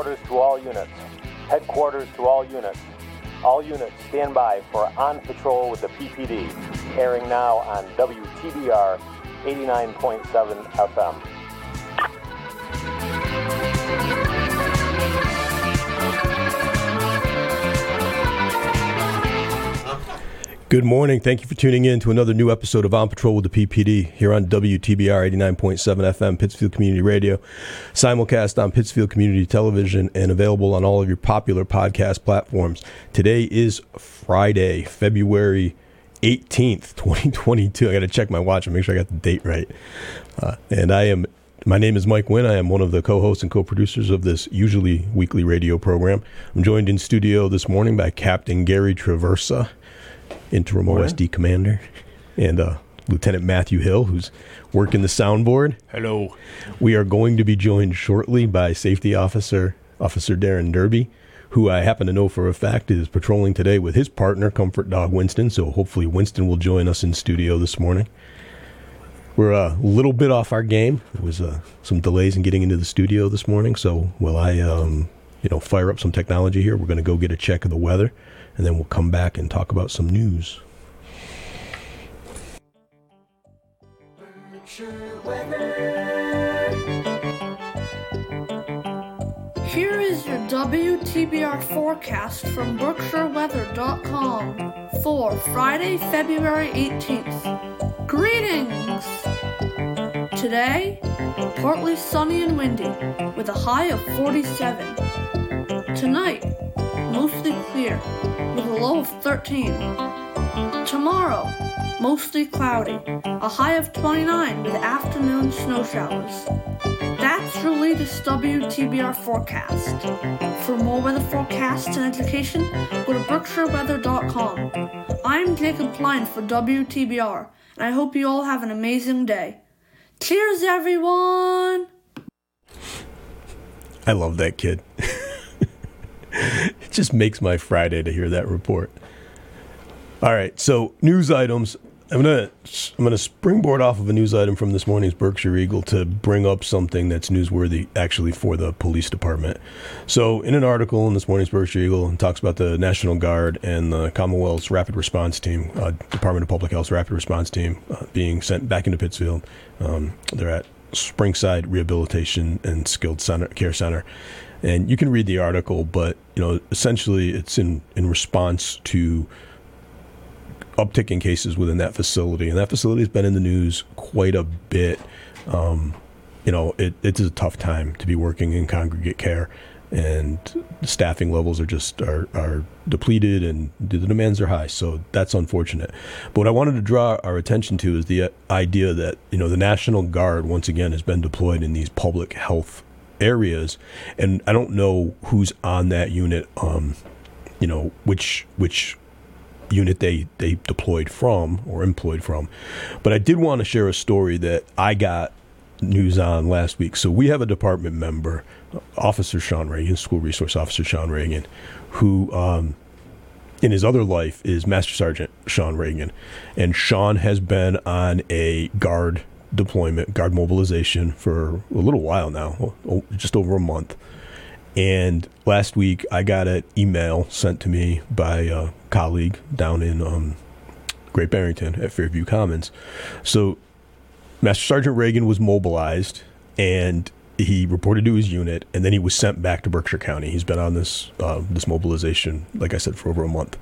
Headquarters to all units. Headquarters to all units. All units stand by for On Patrol with the PPD, airing now on WTBR 89.7 FM. Good morning. Thank you for tuning in to another new episode of On Patrol with the PPD here on WTBR 89.7 FM, Pittsfield Community Radio, simulcast on Pittsfield Community Television, and available on all of your popular podcast platforms. Today is Friday, February 18th, 2022. I got to check my watch and make sure I got the date right. Uh, and I am. My name is Mike Wynn. I am one of the co-hosts and co-producers of this usually weekly radio program. I'm joined in studio this morning by Captain Gary Traversa interim OSD commander, and uh, Lieutenant Matthew Hill, who's working the soundboard. Hello. We are going to be joined shortly by Safety Officer Officer Darren Derby, who I happen to know for a fact is patrolling today with his partner, Comfort Dog Winston. So hopefully Winston will join us in studio this morning. We're a little bit off our game. There was uh, some delays in getting into the studio this morning, so while I, um, you know, fire up some technology here, we're going to go get a check of the weather and then we'll come back and talk about some news. Here is your WTBR forecast from BerkshireWeather.com for Friday, February 18th. Greetings! Today, partly sunny and windy with a high of 47. Tonight, mostly clear with a low of 13. Tomorrow, mostly cloudy, a high of 29 with afternoon snow showers. That's your latest WTBR forecast. For more weather forecasts and education, go to BerkshireWeather.com. I'm Jacob Klein for WTBR, and I hope you all have an amazing day. Cheers, everyone! I love that kid. it just makes my Friday to hear that report. All right, so news items. I'm gonna I'm gonna springboard off of a news item from this morning's Berkshire Eagle to bring up something that's newsworthy actually for the police department. So, in an article in this morning's Berkshire Eagle, it talks about the National Guard and the Commonwealth's Rapid Response Team, uh, Department of Public Health's Rapid Response Team, uh, being sent back into Pittsfield. Um, they're at Springside Rehabilitation and Skilled Center, Care Center, and you can read the article, but you know essentially it's in in response to uptick in cases within that facility, and that facility has been in the news quite a bit. Um, you know, it, it's a tough time to be working in congregate care, and the staffing levels are just are, are depleted, and the demands are high. So that's unfortunate. But what I wanted to draw our attention to is the idea that you know the National Guard once again has been deployed in these public health areas, and I don't know who's on that unit. Um, you know which which unit they they deployed from or employed from, but I did want to share a story that I got news on last week. So we have a department member, Officer Sean Reagan, School Resource Officer Sean Reagan, who. Um, in his other life is Master Sergeant Sean Reagan, and Sean has been on a guard deployment, guard mobilization for a little while now, just over a month. And last week, I got an email sent to me by a colleague down in um, Great Barrington at Fairview Commons. So, Master Sergeant Reagan was mobilized and he reported to his unit, and then he was sent back to Berkshire County. He's been on this uh, this mobilization, like I said, for over a month.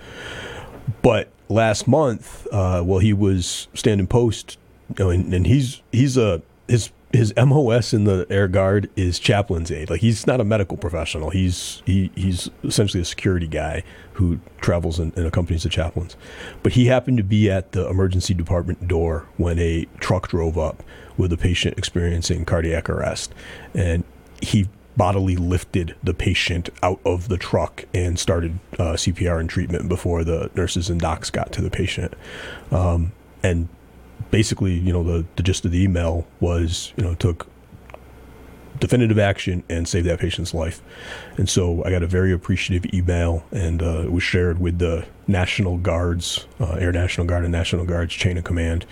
But last month, uh, while he was standing post, you know, and, and he's he's a his his MOS in the Air Guard is chaplain's aide. Like he's not a medical professional. He's he he's essentially a security guy who travels and, and, accompanies the chaplains. But he happened to be at the emergency department door when a truck drove up with a patient experiencing cardiac arrest, and he bodily lifted the patient out of the truck and started uh, CPR and treatment before the nurses and docs got to the patient. Um, and basically, you know, the, the gist of the email was, you know, took definitive action and saved that patient's life. And so I got a very appreciative email, and uh, it was shared with the National Guards, uh, Air National Guard and National Guards chain of command.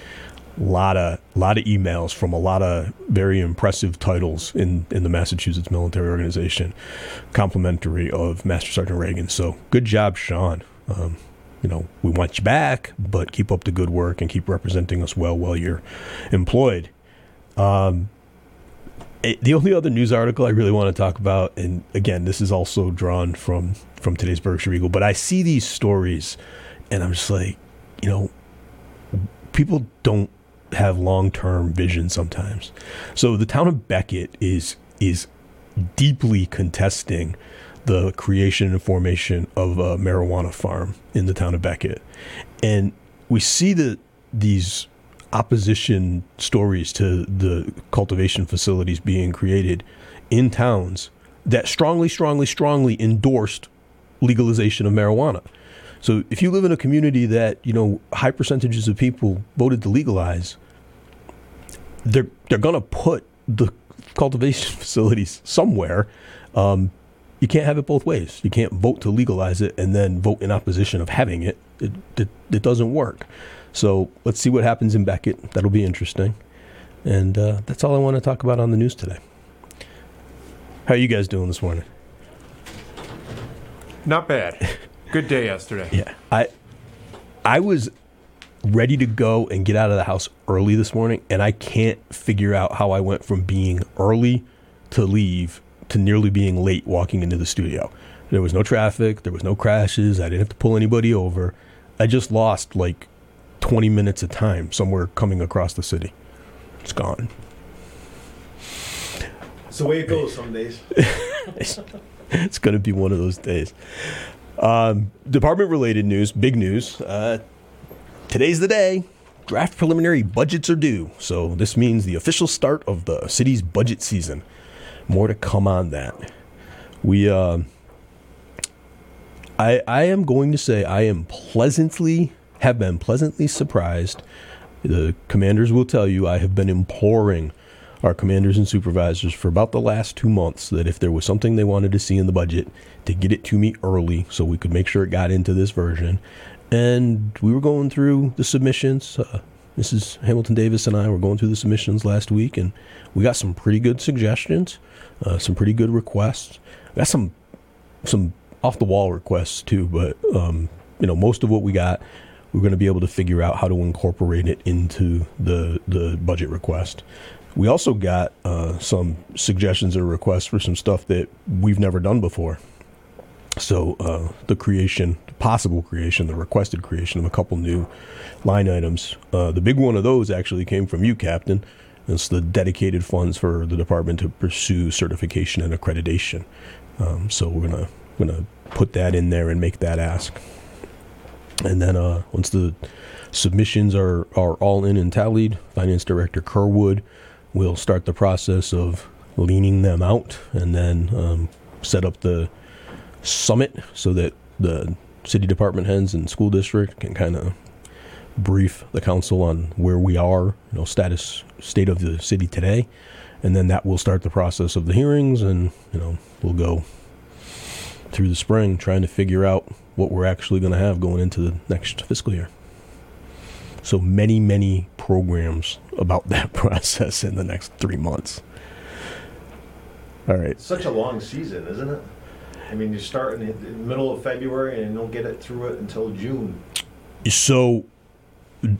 A lot of lot of emails from a lot of very impressive titles in, in the Massachusetts military organization, complimentary of Master Sergeant Reagan. So good job, Sean. Um, you know, we want you back, but keep up the good work and keep representing us well while you're employed. Um, it, the only other news article I really want to talk about, and again, this is also drawn from from today's Berkshire Eagle, but I see these stories, and I'm just like, you know, people don't have long term vision sometimes. So the town of Becket is is deeply contesting the creation and formation of a marijuana farm in the town of Becket. And we see that these opposition stories to the cultivation facilities being created in towns that strongly, strongly, strongly endorsed legalization of marijuana. So if you live in a community that, you know, high percentages of people voted to legalize, they're they're gonna put the cultivation facilities somewhere. Um, you can't have it both ways. You can't vote to legalize it and then vote in opposition of having it. It, it, it doesn't work. So let's see what happens in Becket. That'll be interesting. And uh, that's all I want to talk about on the news today. How are you guys doing this morning? Not bad. Good day yesterday. Yeah, I I was ready to go and get out of the house early this morning, and I can't figure out how I went from being early to leave to nearly being late walking into the studio. There was no traffic, there was no crashes, I didn't have to pull anybody over. I just lost like 20 minutes of time somewhere coming across the city. It's gone. It's the way it goes some days. it's, it's going to be one of those days. Um, department related news, big news. Uh, today's the day. Draft preliminary budgets are due. So this means the official start of the city's budget season. More to come on that. We, uh, I, I am going to say I am pleasantly, have been pleasantly surprised. The commanders will tell you I have been imploring our commanders and supervisors for about the last two months that if there was something they wanted to see in the budget, to get it to me early so we could make sure it got into this version. And we were going through the submissions. Uh, Mrs. Hamilton Davis and I were going through the submissions last week, and we got some pretty good suggestions, uh, some pretty good requests. We got some some off the wall requests too, but um, you know most of what we got, we're going to be able to figure out how to incorporate it into the the budget request. We also got uh, some suggestions or requests for some stuff that we've never done before. So uh, the creation, possible creation, the requested creation of a couple new line items. Uh, the big one of those actually came from you, Captain. It's the dedicated funds for the department to pursue certification and accreditation. Um, so we're gonna gonna put that in there and make that ask. And then uh, once the submissions are are all in and tallied, Finance Director Kerwood will start the process of leaning them out and then um, set up the summit so that the city department heads and school district can kind of brief the council on where we are, you know, status state of the city today, and then that will start the process of the hearings, and you know, we'll go through the spring trying to figure out what we're actually going to have going into the next fiscal year. So many, many programs about that process in the next three months. All right. Such a long season, isn't it? I mean, you start in the, middle of February and don't get it through it until June. So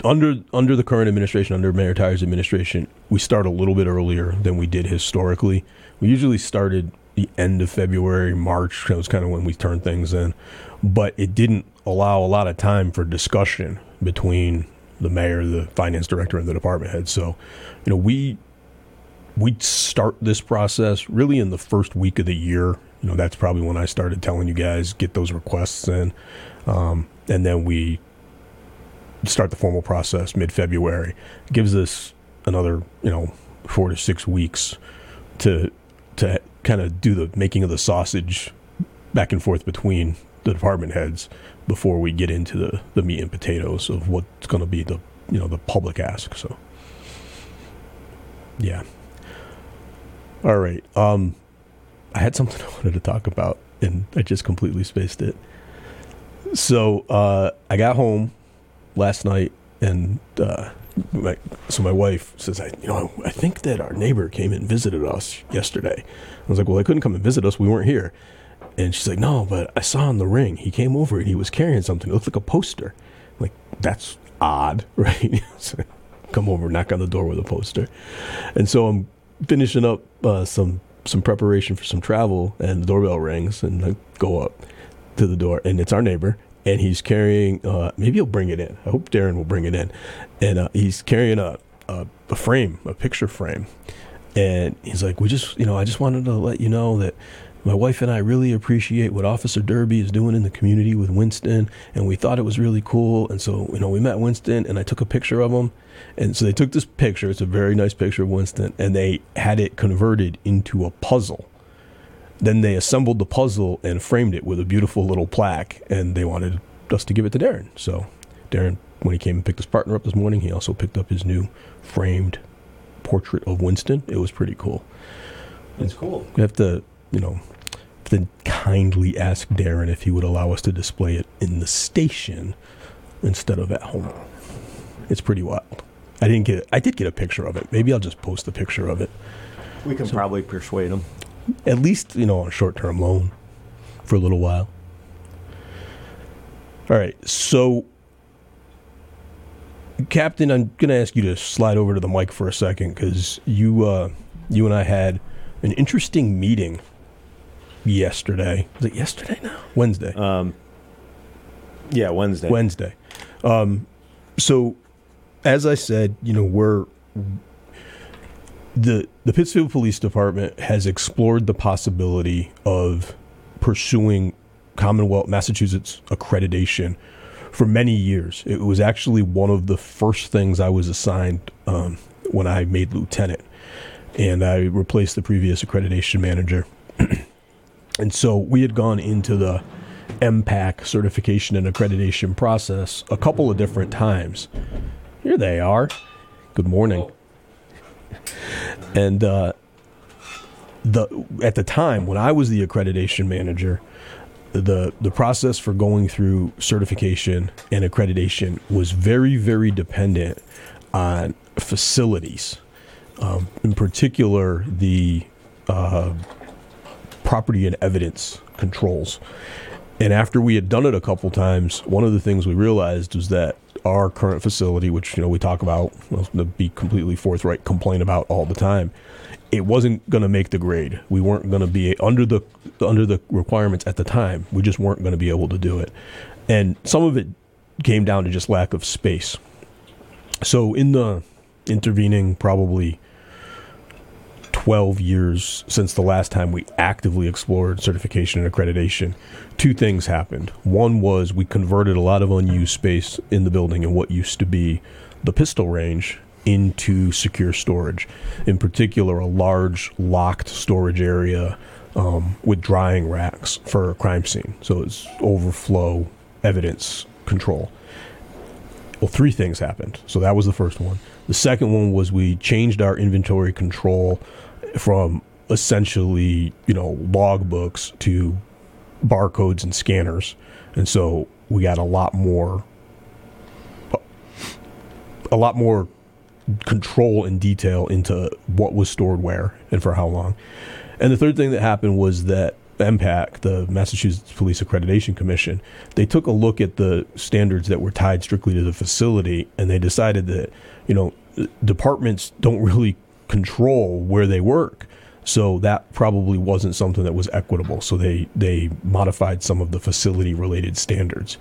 under under the current administration, under Mayor Tyer's administration, we start a little bit earlier than we did historically. We usually started the end of February, March. That was kind of when we turned things in, but it didn't allow a lot of time for discussion between the mayor, the finance director, and the department head. So, you know, we we start this process really in the first week of the year. You know, that's probably when I started telling you guys get those requests in, um, and then we start the formal process mid February. Gives us another you know four to six weeks to to kind of do the making of the sausage back and forth between the department heads before we get into the, the meat and potatoes of what's going to be the you know the public ask. So yeah. All right. Um, I had something I wanted to talk about, and I just completely spaced it. So uh, I got home last night and uh, my, so my wife says, I, you know, I think that our neighbor came and visited us yesterday. I was like, well, they couldn't come and visit us. We weren't here. And she's like, no, but I saw in the ring. He came over and he was carrying something. It looked like a poster. I'm like, that's odd, right? so come over, knock on the door with a poster. And so I'm finishing up uh, some some preparation for some travel, and the doorbell rings, and I go up to the door, and it's our neighbor, and he's carrying. Uh, maybe he'll bring it in. I hope Darren will bring it in, and uh, he's carrying a, a a frame, a picture frame, and he's like, "We just, you know, I just wanted to let you know that." My wife and I really appreciate what Officer Derby is doing in the community with Winston, and we thought it was really cool. And so, you know, we met Winston, and I took a picture of him. And so they took this picture. It's a very nice picture of Winston, and they had it converted into a puzzle. Then they assembled the puzzle and framed it with a beautiful little plaque, and they wanted us to give it to Darren. So Darren, when he came and picked his partner up this morning, he also picked up his new framed portrait of Winston. It was pretty cool. It's cool. We have to, you know, then kindly ask Darren if he would allow us to display it in the station instead of at home. It's pretty wild. I didn't get. I did get a picture of it. Maybe I'll just post a picture of it. We can probably persuade him. At least you know on a short-term loan for a little while. All right, so Captain, I'm going to ask you to slide over to the mic for a second because you, uh, you and I had an interesting meeting yesterday. Was it yesterday now? Wednesday. Yeah, Wednesday. Wednesday. Um, so, as I said, you know, we're the the Pittsfield Police Department has explored the possibility of pursuing Commonwealth Massachusetts accreditation for many years. It was actually one of the first things I was assigned um, when I made lieutenant, and I replaced the previous accreditation manager. And so we had gone into the MPAC certification and accreditation process a couple of different times. Here they are. Good morning. And uh, the at the time when I was the accreditation manager, the the process for going through certification and accreditation was very very dependent on facilities, um, in particular the uh, property and evidence controls. And after we had done it a couple times, one of the things we realized was that our current facility, which you know we talk about, to be completely forthright, complain about all the time, it wasn't going to make the grade. We weren't going to be under the under the requirements at the time. We just weren't going to be able to do it, and some of it came down to just lack of space. So in the intervening probably 12 years since the last time we actively explored certification and accreditation, two things happened. One was we converted a lot of unused space in the building and what used to be the pistol range into secure storage. In particular, a large locked storage area um, with drying racks for a crime scene. So it's overflow evidence control. Well, three things happened. So that was the first one. The second one was we changed our inventory control from essentially, you know, logbooks to barcodes and scanners. And so we got a lot more a lot more control and detail into what was stored where and for how long. And the third thing that happened was that MPAC, the Massachusetts Police Accreditation Commission, they took a look at the standards that were tied strictly to the facility and they decided that, you know, departments don't really control where they work. So that probably wasn't something that was equitable. So they, they modified some of the facility related standards.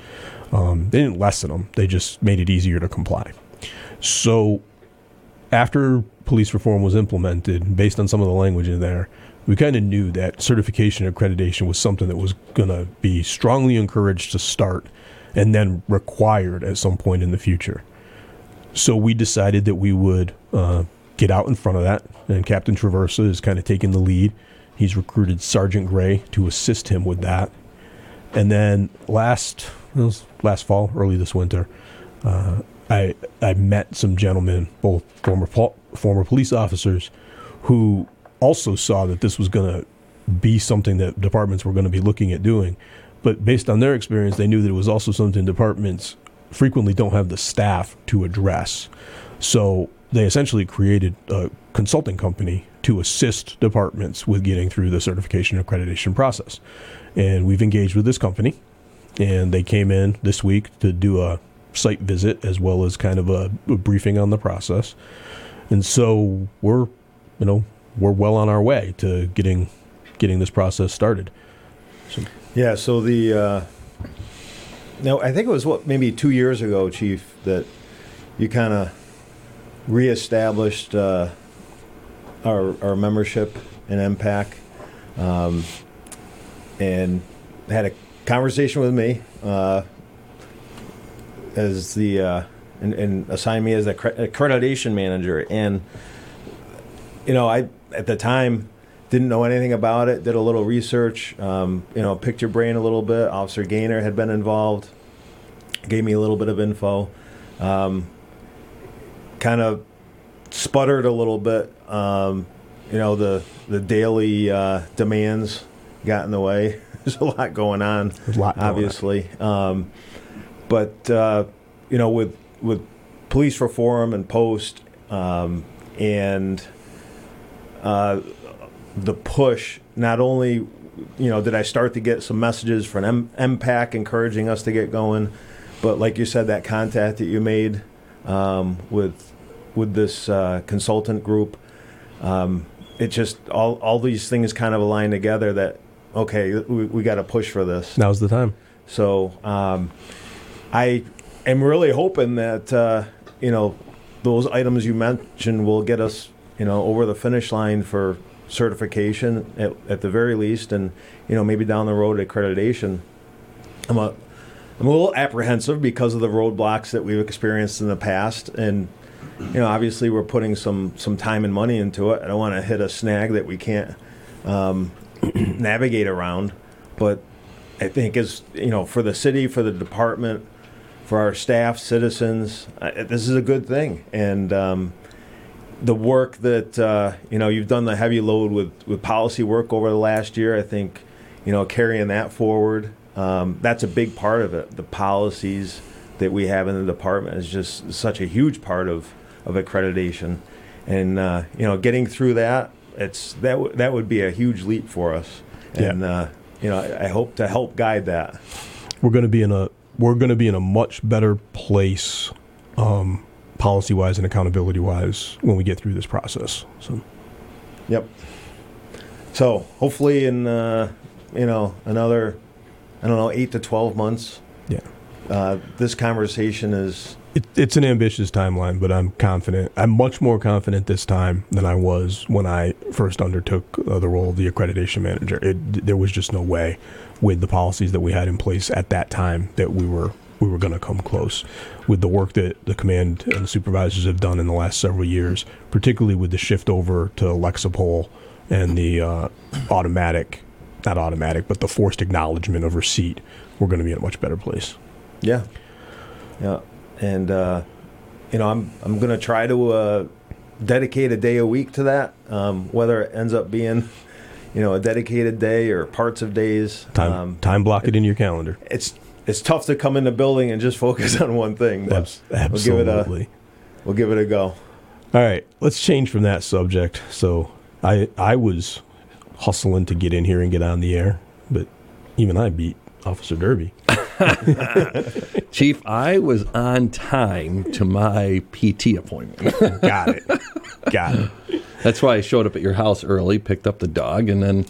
Um, they didn't lessen them, they just made it easier to comply. So after police reform was implemented, based on some of the language in there, we kind of knew that certification accreditation was something that was going to be strongly encouraged to start and then required at some point in the future. So we decided that we would uh, get out in front of that, and Captain Traversa is kind of taking the lead. He's recruited Sergeant Gray to assist him with that. And then last last fall, early this winter, uh, I I met some gentlemen, both former former police officers, who also saw that this was going to be something that departments were going to be looking at doing. But based on their experience, they knew that it was also something departments frequently don't have the staff to address. So they essentially created a consulting company to assist departments with getting through the certification accreditation process. And we've engaged with this company, and they came in this week to do a site visit as well as kind of a, a briefing on the process. And so we're, you know, we're well on our way to getting getting this process started. Yeah, so the uh, now I think it was what maybe two years ago, Chief, that you kind of reestablished uh, our our membership in MPAC, um, and had a conversation with me uh, as the uh, and, and assigned me as the accreditation manager, and you know I at the time didn't know anything about it. Did a little research. Um, you know, picked your brain a little bit. Officer Gaynor had been involved. Gave me a little bit of info. Um, kind of sputtered a little bit. Um, you know, the the daily uh, demands got in the way. There's a lot going on. Lot going on. obviously. Um, but uh, you know, with with police reform and post um, and uh, the push, not only you know did I start to get some messages from M- MPAC encouraging us to get going, but like you said, that contact that you made um, with with this uh, consultant group, um, it just all all these things kind of align together. That okay, we, we got to push for this. Now's the time. So um, I am really hoping that uh, you know those items you mentioned will get us you know over the finish line for certification at, at the very least, and you know maybe down the road accreditation. I'm a I'm a little apprehensive because of the roadblocks that we've experienced in the past, and you know obviously we're putting some some time and money into it. I don't want to hit a snag that we can't um, navigate around, but I think as you know, for the city, for the department, for our staff, citizens, uh, this is a good thing. And um, the work that uh, you know you've done the heavy load with with policy work over the last year, I think you know carrying that forward. Um, that's a big part of it. The policies that we have in the department is just such a huge part of of accreditation, and uh, you know getting through that, it's that w- that would be a huge leap for us. Yeah. And uh, you know, I, I hope to help guide that. we're going to be in a we're going to be in a much better place um, policy wise and accountability wise when we get through this process so Yep. So hopefully in uh, you know another I don't know eight to twelve months, yeah uh, this conversation is it, it's an ambitious timeline but i'm confident i'm much more confident this time than i was when i first undertook uh, the role of the accreditation manager it, there was just no way with the policies that we had in place at that time that we were we were going to come close with the work that the command and the supervisors have done in the last several years, particularly with the shift over to Lexipol and the uh, automatic, not automatic, but the forced acknowledgement of receipt. We're going to be in a much better place. yeah, yeah, and uh, you know I'm I'm gonna try to uh, dedicate a day a week to that, um, whether it ends up being you know a dedicated day or parts of days. Time, Um, time block it in your calendar. it's it's tough to come in the building and just focus on one thing. but Abs- We'll give it a absolutely. we'll give it a go. All right, let's change from that subject. So I I was hustling to get in here and get on the air, but even I beat Officer Derby. Chief, I was on time to my PT appointment. Got it. Got it. That's why I showed up at your house early, picked up the dog, and then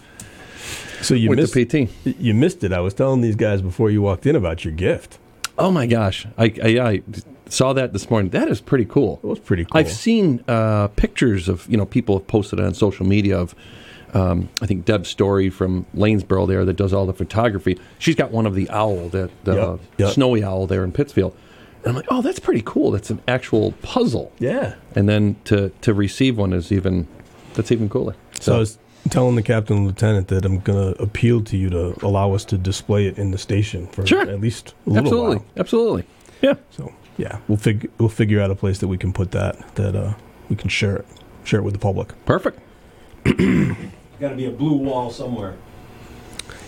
So you went missed to PT. You missed it. I was telling these guys before you walked in about your gift. Oh my gosh, I, I, I saw that this morning. That is pretty cool. It was pretty cool. I've seen uh, pictures of you know people have posted on social media of. Um, I think Deb Story from Lanesboro there that does all the photography. She's got one of the owl, that the Yep, yep. snowy owl there in Pittsfield. And I'm like, oh, that's pretty cool. That's an actual puzzle. yeah. And then to to receive one is even that's even cooler. So I was telling the captain and lieutenant that I'm going to appeal to you to allow us to display it in the station for Sure. at least a little absolutely, while. absolutely, Absolutely. yeah. So yeah, we'll figure we'll figure out a place that we can put that that uh, we can share it share it with the public. Perfect. Got to be a blue wall somewhere.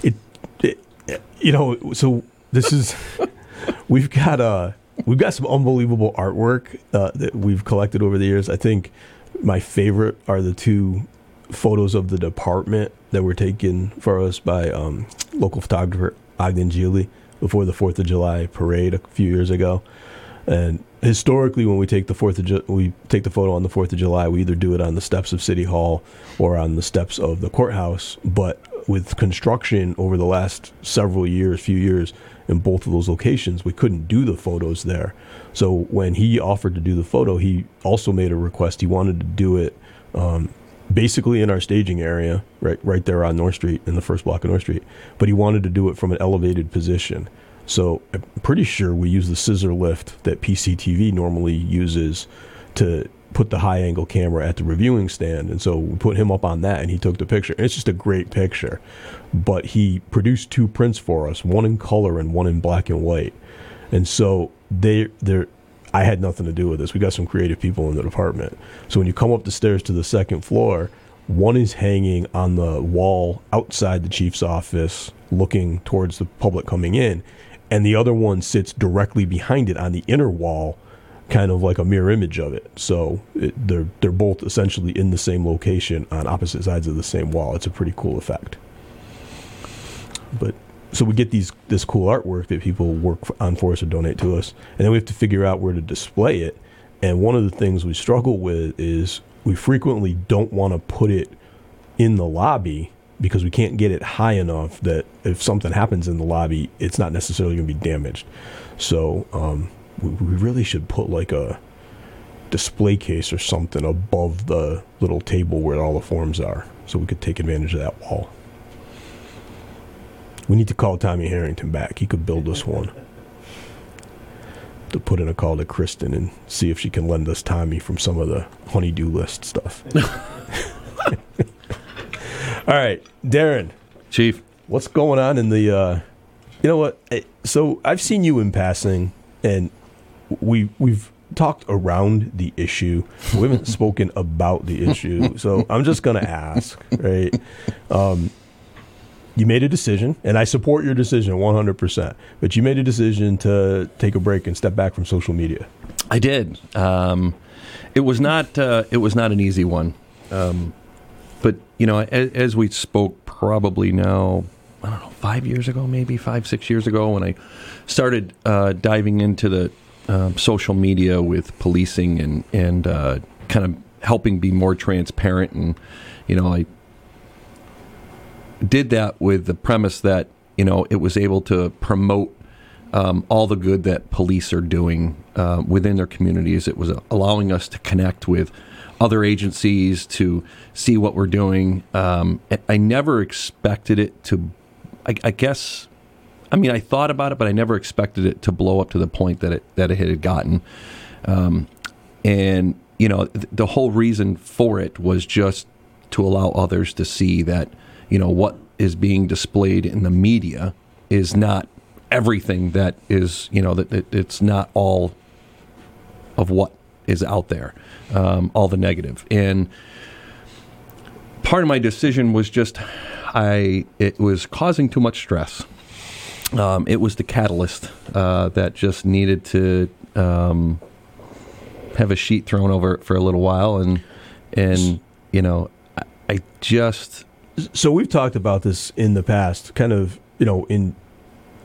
it, it you know so this is we've got uh we've got some unbelievable artwork uh, that we've collected over the years. I think my favorite are the two photos of the department that were taken for us by um, local photographer Ogden Gigli before the Fourth of July parade a few years ago. And historically, when we take the Fourth of Ju- we take the photo on the Fourth of July, we either do it on the steps of City Hall or on the steps of the courthouse. But with construction over the last several years, few years, in both of those locations, we couldn't do the photos there. So when he offered to do the photo, he also made a request. He wanted to do it um, basically in our staging area, right, right there on North Street in the first block of North Street. But he wanted to do it from an elevated position. So I'm pretty sure we use the scissor lift that PCTV normally uses to put the high angle camera at the reviewing stand. And so we put him up on that and he took the picture. And it's just a great picture. But he produced two prints for us, one in color and one in black and white. And so they they're I had nothing to do with this. We got some creative people in the department. So when you come up the stairs to the second floor, one is hanging on the wall outside the chief's office, looking towards the public coming in, and the other one sits directly behind it on the inner wall, kind of like a mirror image of it. So it, they're they're both essentially in the same location on opposite sides of the same wall. It's a pretty cool effect. But so we get these this cool artwork that people work on for us or donate to us, and then we have to figure out where to display it. And one of the things we struggle with is we frequently don't want to put it in the lobby because we can't get it high enough that if something happens in the lobby, it's not necessarily going to be damaged. So um, we, we really should put like a display case or something above the little table where all the forms are, so we could take advantage of that wall. We need to call Tommy Harrington back. He could build us one. To put in a call to Kristen and see if she can lend us Tommy from some of the honeydew list stuff. All right, Darren, Chief. what's going on in the? Uh, you know what? Eh, So I've seen you in passing, and we we've talked around the issue. We haven't spoken about the issue, so I'm just gonna ask, right? Um, you made a decision, and I support your decision 100%. But you made a decision to take a break and step back from social media. I did. Um, it was not. Uh, it was not an easy one. Um, but you know, as, as we spoke, probably now, I don't know, five years ago, maybe five, six years ago, when I started uh, diving into the um, social media with policing and and uh, kind of helping be more transparent, and you know, I did that with the premise that you know it was able to promote um, all the good that police are doing uh, within their communities. It was allowing us to connect with other agencies to see what we're doing. Um, I never expected it to. I, I guess. I mean, I thought about it, but I never expected it to blow up to the point that it that it had gotten. Um, and you know, th- the whole reason for it was just to allow others to see that you know what is being displayed in the media is not everything that is you know that it, it's not all of what is out there um, all the negative. And part of my decision was just i it was causing too much stress. Um, it was the catalyst uh, that just needed to um, have a sheet thrown over it for a little while. And and you know I, I just So we've talked about this in the past, kind of, you know, in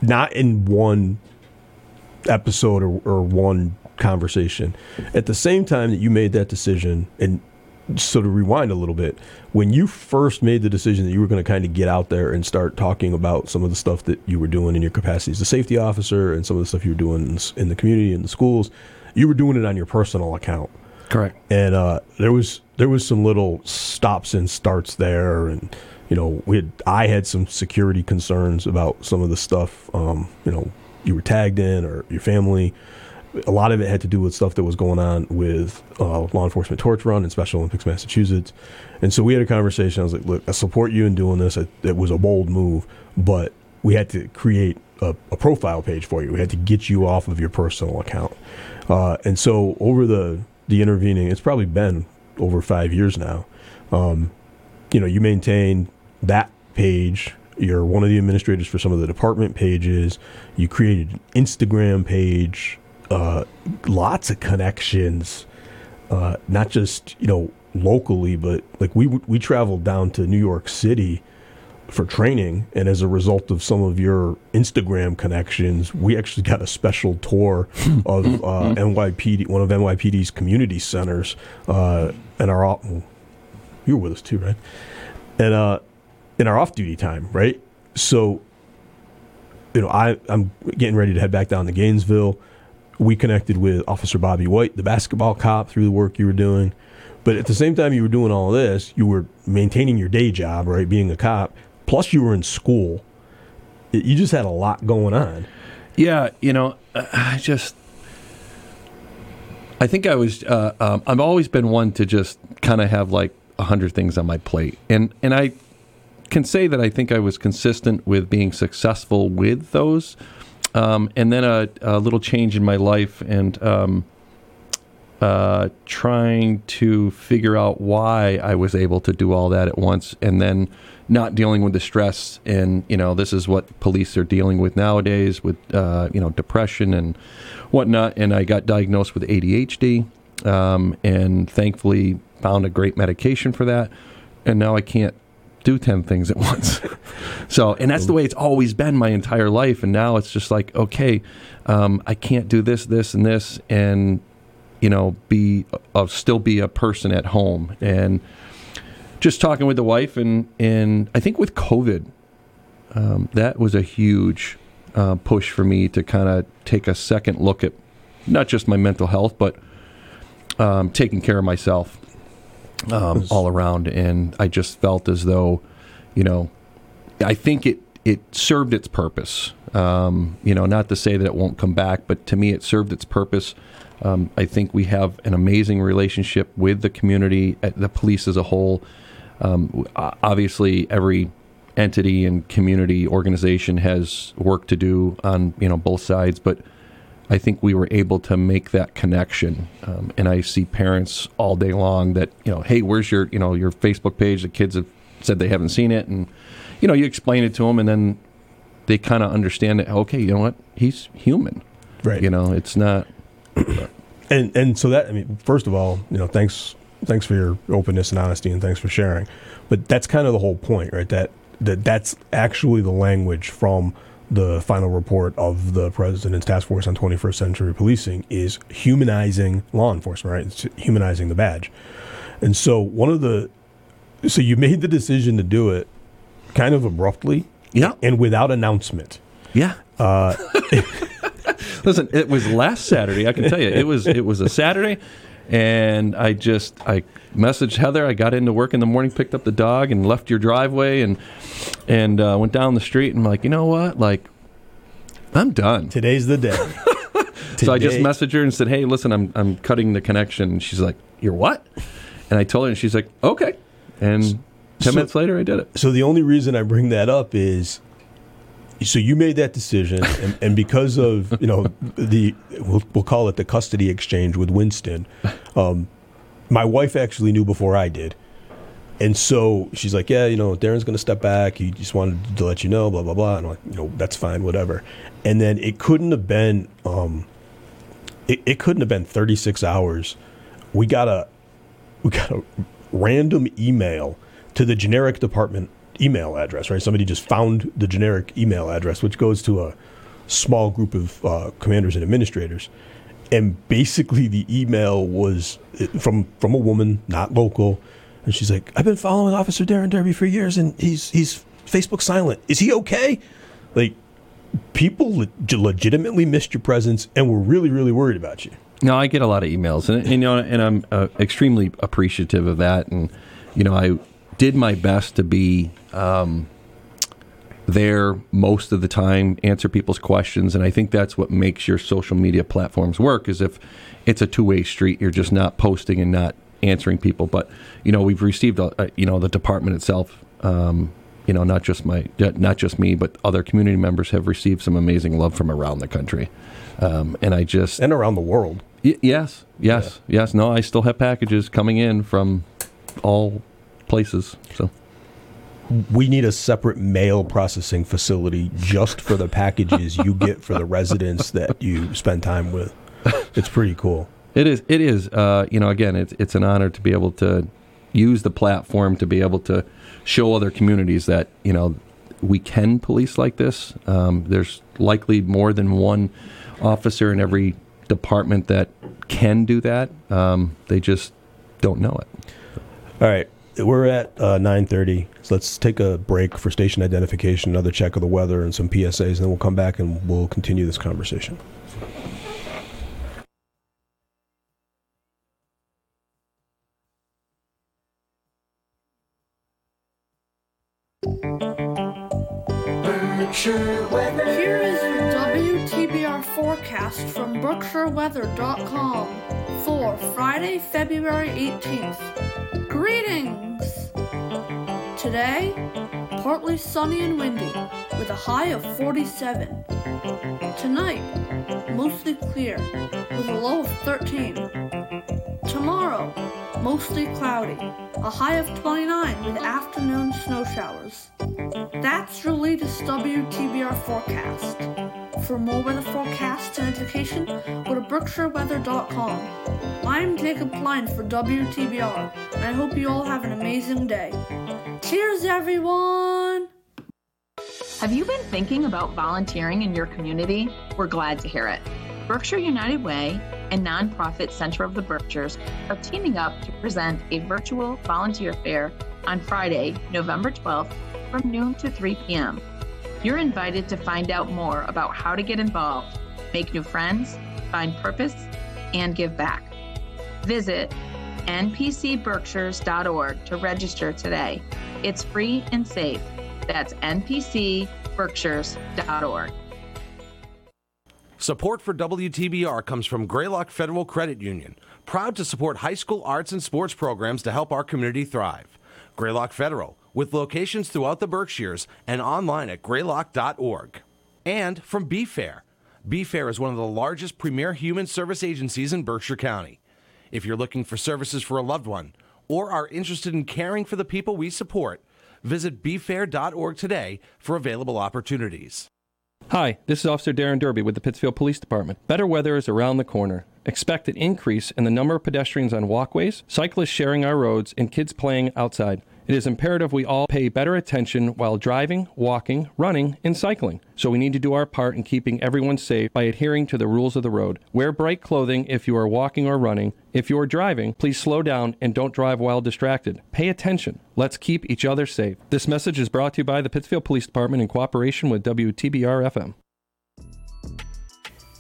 not in one episode or, or one conversation. At the same time that you made that decision, and so to rewind a little bit, when you first made the decision that you were going to kind of get out there and start talking about some of the stuff that you were doing in your capacity as a safety officer and some of the stuff you were doing in, in the community and the schools, you were doing it on your personal account correct and uh, there was there was some little stops and starts there, and you know we had I had some security concerns about some of the stuff um, you know you were tagged in or your family. A lot of it had to do with stuff that was going on with uh, law enforcement torch run in Special Olympics Massachusetts, and so we had a conversation. I was like, "Look, I support you in doing this. It, it was a bold move, but we had to create a, a profile page for you. We had to get you off of your personal account." Uh, and so over the the intervening, it's probably been over five years now. Um, you know, you maintain that page. You're one of the administrators for some of the department pages. You created an Instagram page. Uh, lots of connections, uh, not just you know locally, but like we we traveled down to New York City for training, and as a result of some of your Instagram connections, we actually got a special tour of uh, NYPD, one of NYPD's community centers, uh, and our off- well, you were with us too, right? And uh, in our off-duty time, right? So, you know, I I'm getting ready to head back down to Gainesville. We connected with Officer Bobby White, the basketball cop, through the work you were doing. But at the same time, you were doing all this, you were maintaining your day job, right? Being a cop, plus you were in school. You just had a lot going on. Yeah, you know, I just. I think I was. Uh, um, I've always been one to just kind of have like a hundred things on my plate, and and I can say that I think I was consistent with being successful with those, um, and then a, a little change in my life and um, uh, trying to figure out why I was able to do all that at once, and then not dealing with the stress. And you know, this is what police are dealing with nowadays with uh, you know depression and whatnot. And I got diagnosed with ADHD, um, and thankfully found a great medication for that. And now I can't do 10 things at once. so, and that's the way it's always been my entire life. And now it's just like, okay, um, I can't do this, this, and this, and, you know, be, uh, still be a person at home. And just talking with the wife, and, and I think with COVID, um, that was a huge uh, push for me to kind of take a second look at not just my mental health, but um, taking care of myself um, all around. And I just felt as though, you know, I think it it served its purpose. Um, you know, not to say that it won't come back, but to me, it served its purpose. Um, I think we have an amazing relationship with the community, uh, the police as a whole. Um, obviously, every entity and community organization has work to do on you know both sides, but I think we were able to make that connection. Um, and I see parents all day long that, you know, hey, where's your, you know, your Facebook page? The kids have said they haven't seen it. And, you know, you explain it to them and then they kind of understand it. Okay, you know what? He's human. Right. You know, it's not. and and so that I mean, first of all, you know, thanks thanks for your openness and honesty, and thanks for sharing. But that's kind of the whole point, right? That that that's actually the language from the final report of the president's task force on 21st century policing is humanizing law enforcement, right? It's humanizing the badge. And so one of the so you made the decision to do it kind of abruptly Yeah. and without announcement. Yeah. Uh, Listen, it was last Saturday. I can tell you, it was it was a Saturday, and I just I messaged Heather. I got into work in the morning, picked up the dog, and left your driveway, and and uh, went down the street. And I'm like, you know what? Like, I'm done. Today's the day. So I just messaged her and said, "Hey, listen, I'm I'm cutting the connection." And she's like, "You're what?" And I told her, and she's like, "Okay." And ten So- minutes later, I did it. So the only reason I bring that up is, so you made that decision, and, and because of you know the we'll, we'll call it the custody exchange with Winston, um, my wife actually knew before I did, and so she's like, yeah, you know, Darren's going to step back. He just wanted to let you know, blah blah blah, and I'm like, you know, that's fine, whatever. And then it couldn't have been, um, it, it couldn't have been 36 hours. We got a we got a random email to the generic department email address, right? Somebody just found the generic email address, which goes to a small group of uh, commanders and administrators. And basically, the email was uh, from from a woman, not local, and she's like, "I've been following Officer Darren Derby for years, and he's he's Facebook silent. Is he okay?" Like, people le- legitimately missed your presence and were really really worried about you. No, I get a lot of emails, and, and you know, and I'm uh, extremely appreciative of that. And you know, I did my best to be um, there most of the time, answer people's questions, and I think that's what makes your social media platforms work. Is if it's a two way street, you're just not posting and not answering people. But you know, we've received, a, a, you know, the department itself. Um, you know, not just my, not just me, but other community members have received some amazing love from around the country. Um, and I just And around the world. Y- yes, yes, yes. No, I still have packages coming in from all places. So we need a separate mail processing facility just for the packages you get for the residents that you spend time with. it's pretty cool. It is. It is. Uh, you know, again, it's it's an honor to be able to use the platform to be able to show other communities that you know we can police like this. Um, there's likely more than one officer in every department that can do that. Um, they just don't know it. All right, we're at uh, nine thirty. So let's take a break for station identification, another check of the weather, and some PSAs, and then we'll come back and we'll continue this conversation. Here is your WTBR forecast from BerkshireWeather.com for Friday, February 18th. Today, partly sunny and windy with a high of 47. Tonight, mostly clear with a low of 13. Tomorrow, mostly cloudy, a high of 29 with afternoon snow showers. That's your latest WTBR forecast. For more weather forecasts and education, go to BerkshireWeather.com. I'm Jacob Klein for WTBR, and I hope you all have an amazing day. Cheers, everyone! Have you been thinking about volunteering in your community? We're glad to hear it. Berkshire United Way and nonprofit Center of the Berkshires are teaming up to present a virtual volunteer fair on Friday, November 12th from noon to 3 p.m. You're invited to find out more about how to get involved, make new friends, find purpose, and give back. Visit npcberkshires.org to register today. It's free and safe. That's npcberkshires.org. Support for WTBR comes from Greylock Federal Credit Union, proud to support high school arts and sports programs to help our community thrive. Greylock Federal, with locations throughout the Berkshires and online at greylock.org. And from BFAIR. BFAIR is one of the largest premier human service agencies in Berkshire County. If you're looking for services for a loved one or are interested in caring for the people we support, visit bfair.org today for available opportunities. Hi, this is Officer Darren Derby with the Pittsfield Police Department. Better weather is around the corner. Expect an increase in the number of pedestrians on walkways, cyclists sharing our roads, and kids playing outside. It is imperative we all pay better attention while driving, walking, running, and cycling. So we need to do our part in keeping everyone safe by adhering to the rules of the road. Wear bright clothing if you are walking or running. If you are driving, please slow down and don't drive while distracted. Pay attention. Let's keep each other safe. This message is brought to you by the Pittsfield Police Department in cooperation with WTBR FM.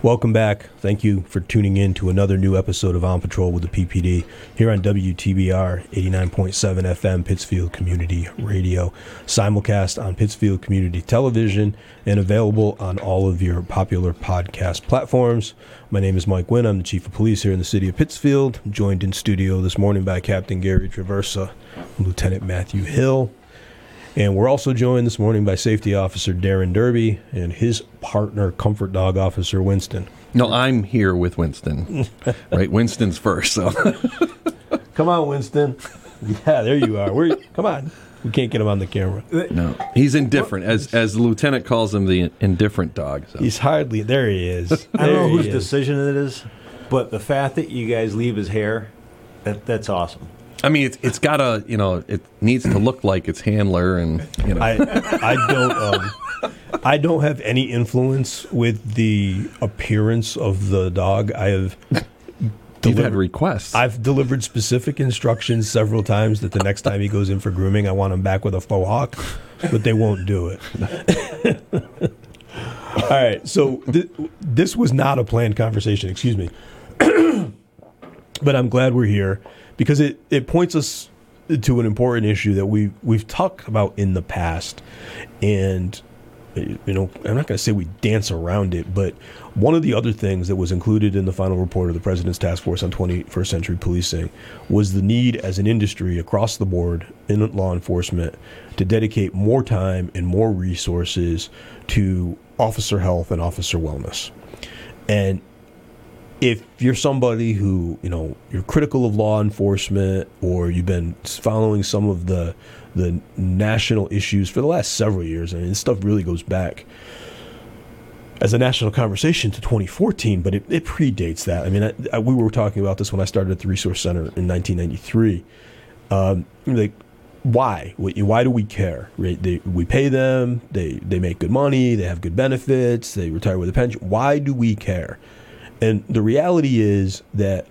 Welcome back. Thank you for tuning in to another new episode of On Patrol with the PPD here on WTBR 89.7 FM Pittsfield Community Radio, simulcast on Pittsfield Community Television, and available on all of your popular podcast platforms. My name is Mike Wynn. I'm the Chief of Police here in the city of Pittsfield. I'm joined in studio this morning by Captain Gary Traversa, Lieutenant Matthew Hill, and we're also joined this morning by Safety Officer Darren Derby and his partner, Comfort Dog Officer Winston. No, I'm here with Winston. right, Winston's first. So Come on, Winston. Yeah, there you are. Where? Come on. We can't get him on the camera. no, he's indifferent, as as the lieutenant calls him, the indifferent dog. So. He's hardly there. He is. I don't know whose is. decision it is, but the fact that you guys leave his hair, that that's awesome. I mean, it's it's got a you know it needs to look like its handler, and you know I I don't um, I don't have any influence with the appearance of the dog. I have you've had delivered- requests. I've delivered specific instructions several times that the next time he goes in for grooming, I want him back with a faux hawk, but they won't do it. All right, so th- this was not a planned conversation. Excuse me, but I'm glad we're here because it it points us to an important issue that we we've talked about in the past, and you know, I'm not going to say we dance around it, but one of the other things that was included in the final report of the President's Task Force on 21st Century Policing was the need as an industry across the board in law enforcement to dedicate more time and more resources to officer health and officer wellness. And if you're somebody who you know you're critical of law enforcement or you've been following some of the the national issues for the last several years I mean this stuff really goes back as a national conversation to 2014 but it, it predates that. I mean I, I, we were talking about this when I started at the resource center in 1993 um, like why? Why do we care right? They, we pay them they they make good money they have good benefits they retire with a pension. Why do we care and the reality is that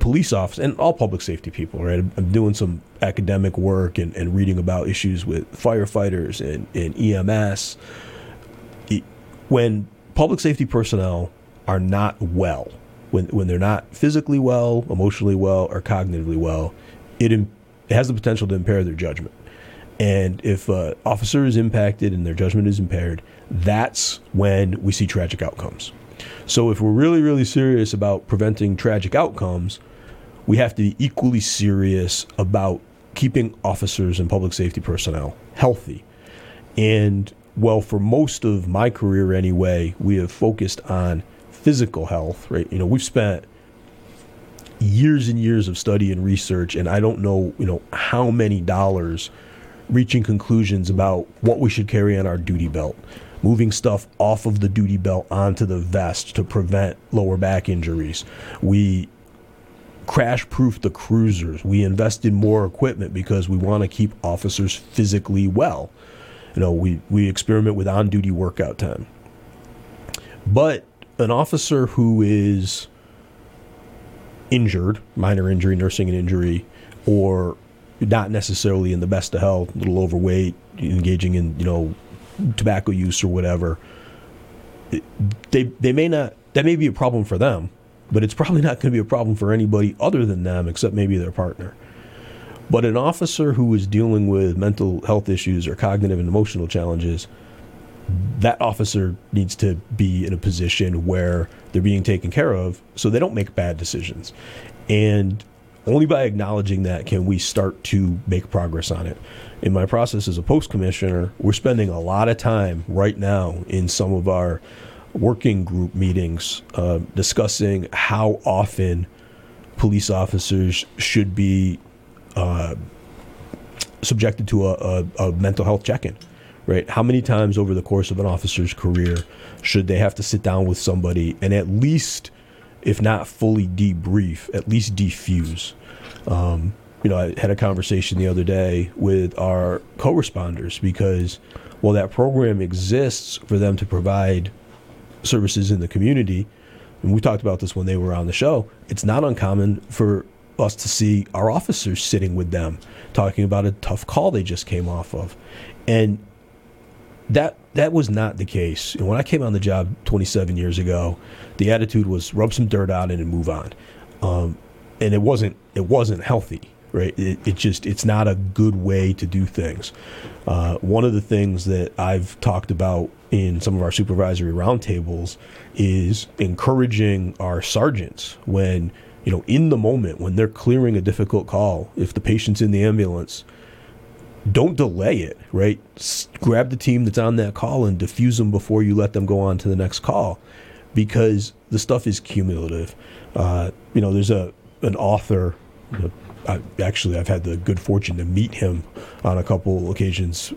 police officers and all public safety people, right? I'm doing some academic work and, and reading about issues with firefighters and, and EMS. When public safety personnel are not well, when, when they're not physically well, emotionally well, or cognitively well, it, it has the potential to impair their judgment. And if an officer is impacted and their judgment is impaired, that's when we see tragic outcomes. So if we're really, really serious about preventing tragic outcomes, we have to be equally serious about keeping officers and public safety personnel healthy. And well, for most of my career anyway, we have focused on physical health, right? You know, we've spent years and years of study and research, and I don't know, you know, how many dollars reaching conclusions about what we should carry on our duty belt, moving stuff off of the duty belt onto the vest to prevent lower back injuries. We crash proof the cruisers. We invested more equipment because we want to keep officers physically well. You know, we, we experiment with on duty workout time. But an officer who is injured, minor injury, nursing an injury, or not necessarily in the best of health, a little overweight, engaging in, you know, tobacco use or whatever, they they may not that may be a problem for them, but it's probably not going to be a problem for anybody other than them except maybe their partner. But an officer who is dealing with mental health issues or cognitive and emotional challenges, that officer needs to be in a position where they're being taken care of so they don't make bad decisions. And only by acknowledging that can we start to make progress on it in my process as a post commissioner, we're spending a lot of time right now in some of our working group meetings uh, discussing how often police officers should be uh, subjected to a, a, a mental health check in. Right? How many times over the course of an officer's career should they have to sit down with somebody and at least, if not fully debrief, at least defuse? Um, you know, I had a conversation the other day with our co-responders because while that program exists for them to provide services in the community, and we talked about this when they were on the show, it's not uncommon for us to see our officers sitting with them talking about a tough call they just came off of. And that that was not the case. And when I came on the job 27 years ago, the attitude was rub some dirt on it and move on. Um, and it wasn't it wasn't healthy right? It, it, just it's not a good way to do things. Uh, one of the things that I've talked about in some of our supervisory roundtables is encouraging our sergeants when you know in the moment when they're clearing a difficult call, if the patient's in the ambulance. Don't delay it, right? Grab the team that's on that call and diffuse them before you let them go on to the next call, because the stuff is cumulative. Uh, you know, there's a an author, you know, I, actually, I've had the good fortune to meet him on a couple occasions.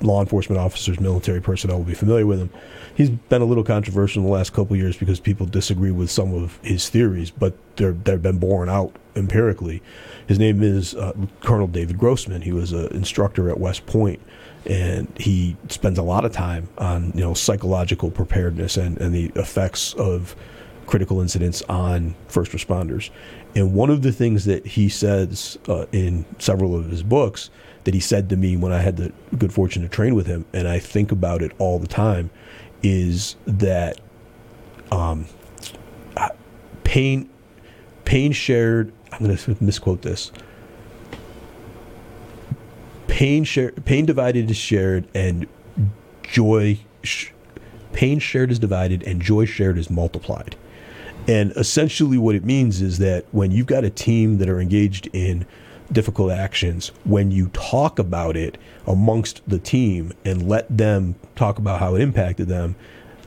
Law enforcement officers, military personnel will be familiar with him. He's been a little controversial in the last couple years because people disagree with some of his theories, but they're they've been borne out empirically. His name is uh, Colonel David Grossman. He was an instructor at West Point, and he spends a lot of time on you know psychological preparedness and, and the effects of critical incidents on first responders. And one of the things that he says uh, in several of his books that he said to me when I had the good fortune to train with him, and I think about it all the time, is that um, pain, pain shared. I'm going to misquote this. Pain shared, pain divided is shared, and joy, sh- pain shared is divided, and joy shared is multiplied. And essentially, what it means is that when you've got a team that are engaged in difficult actions, when you talk about it amongst the team and let them talk about how it impacted them,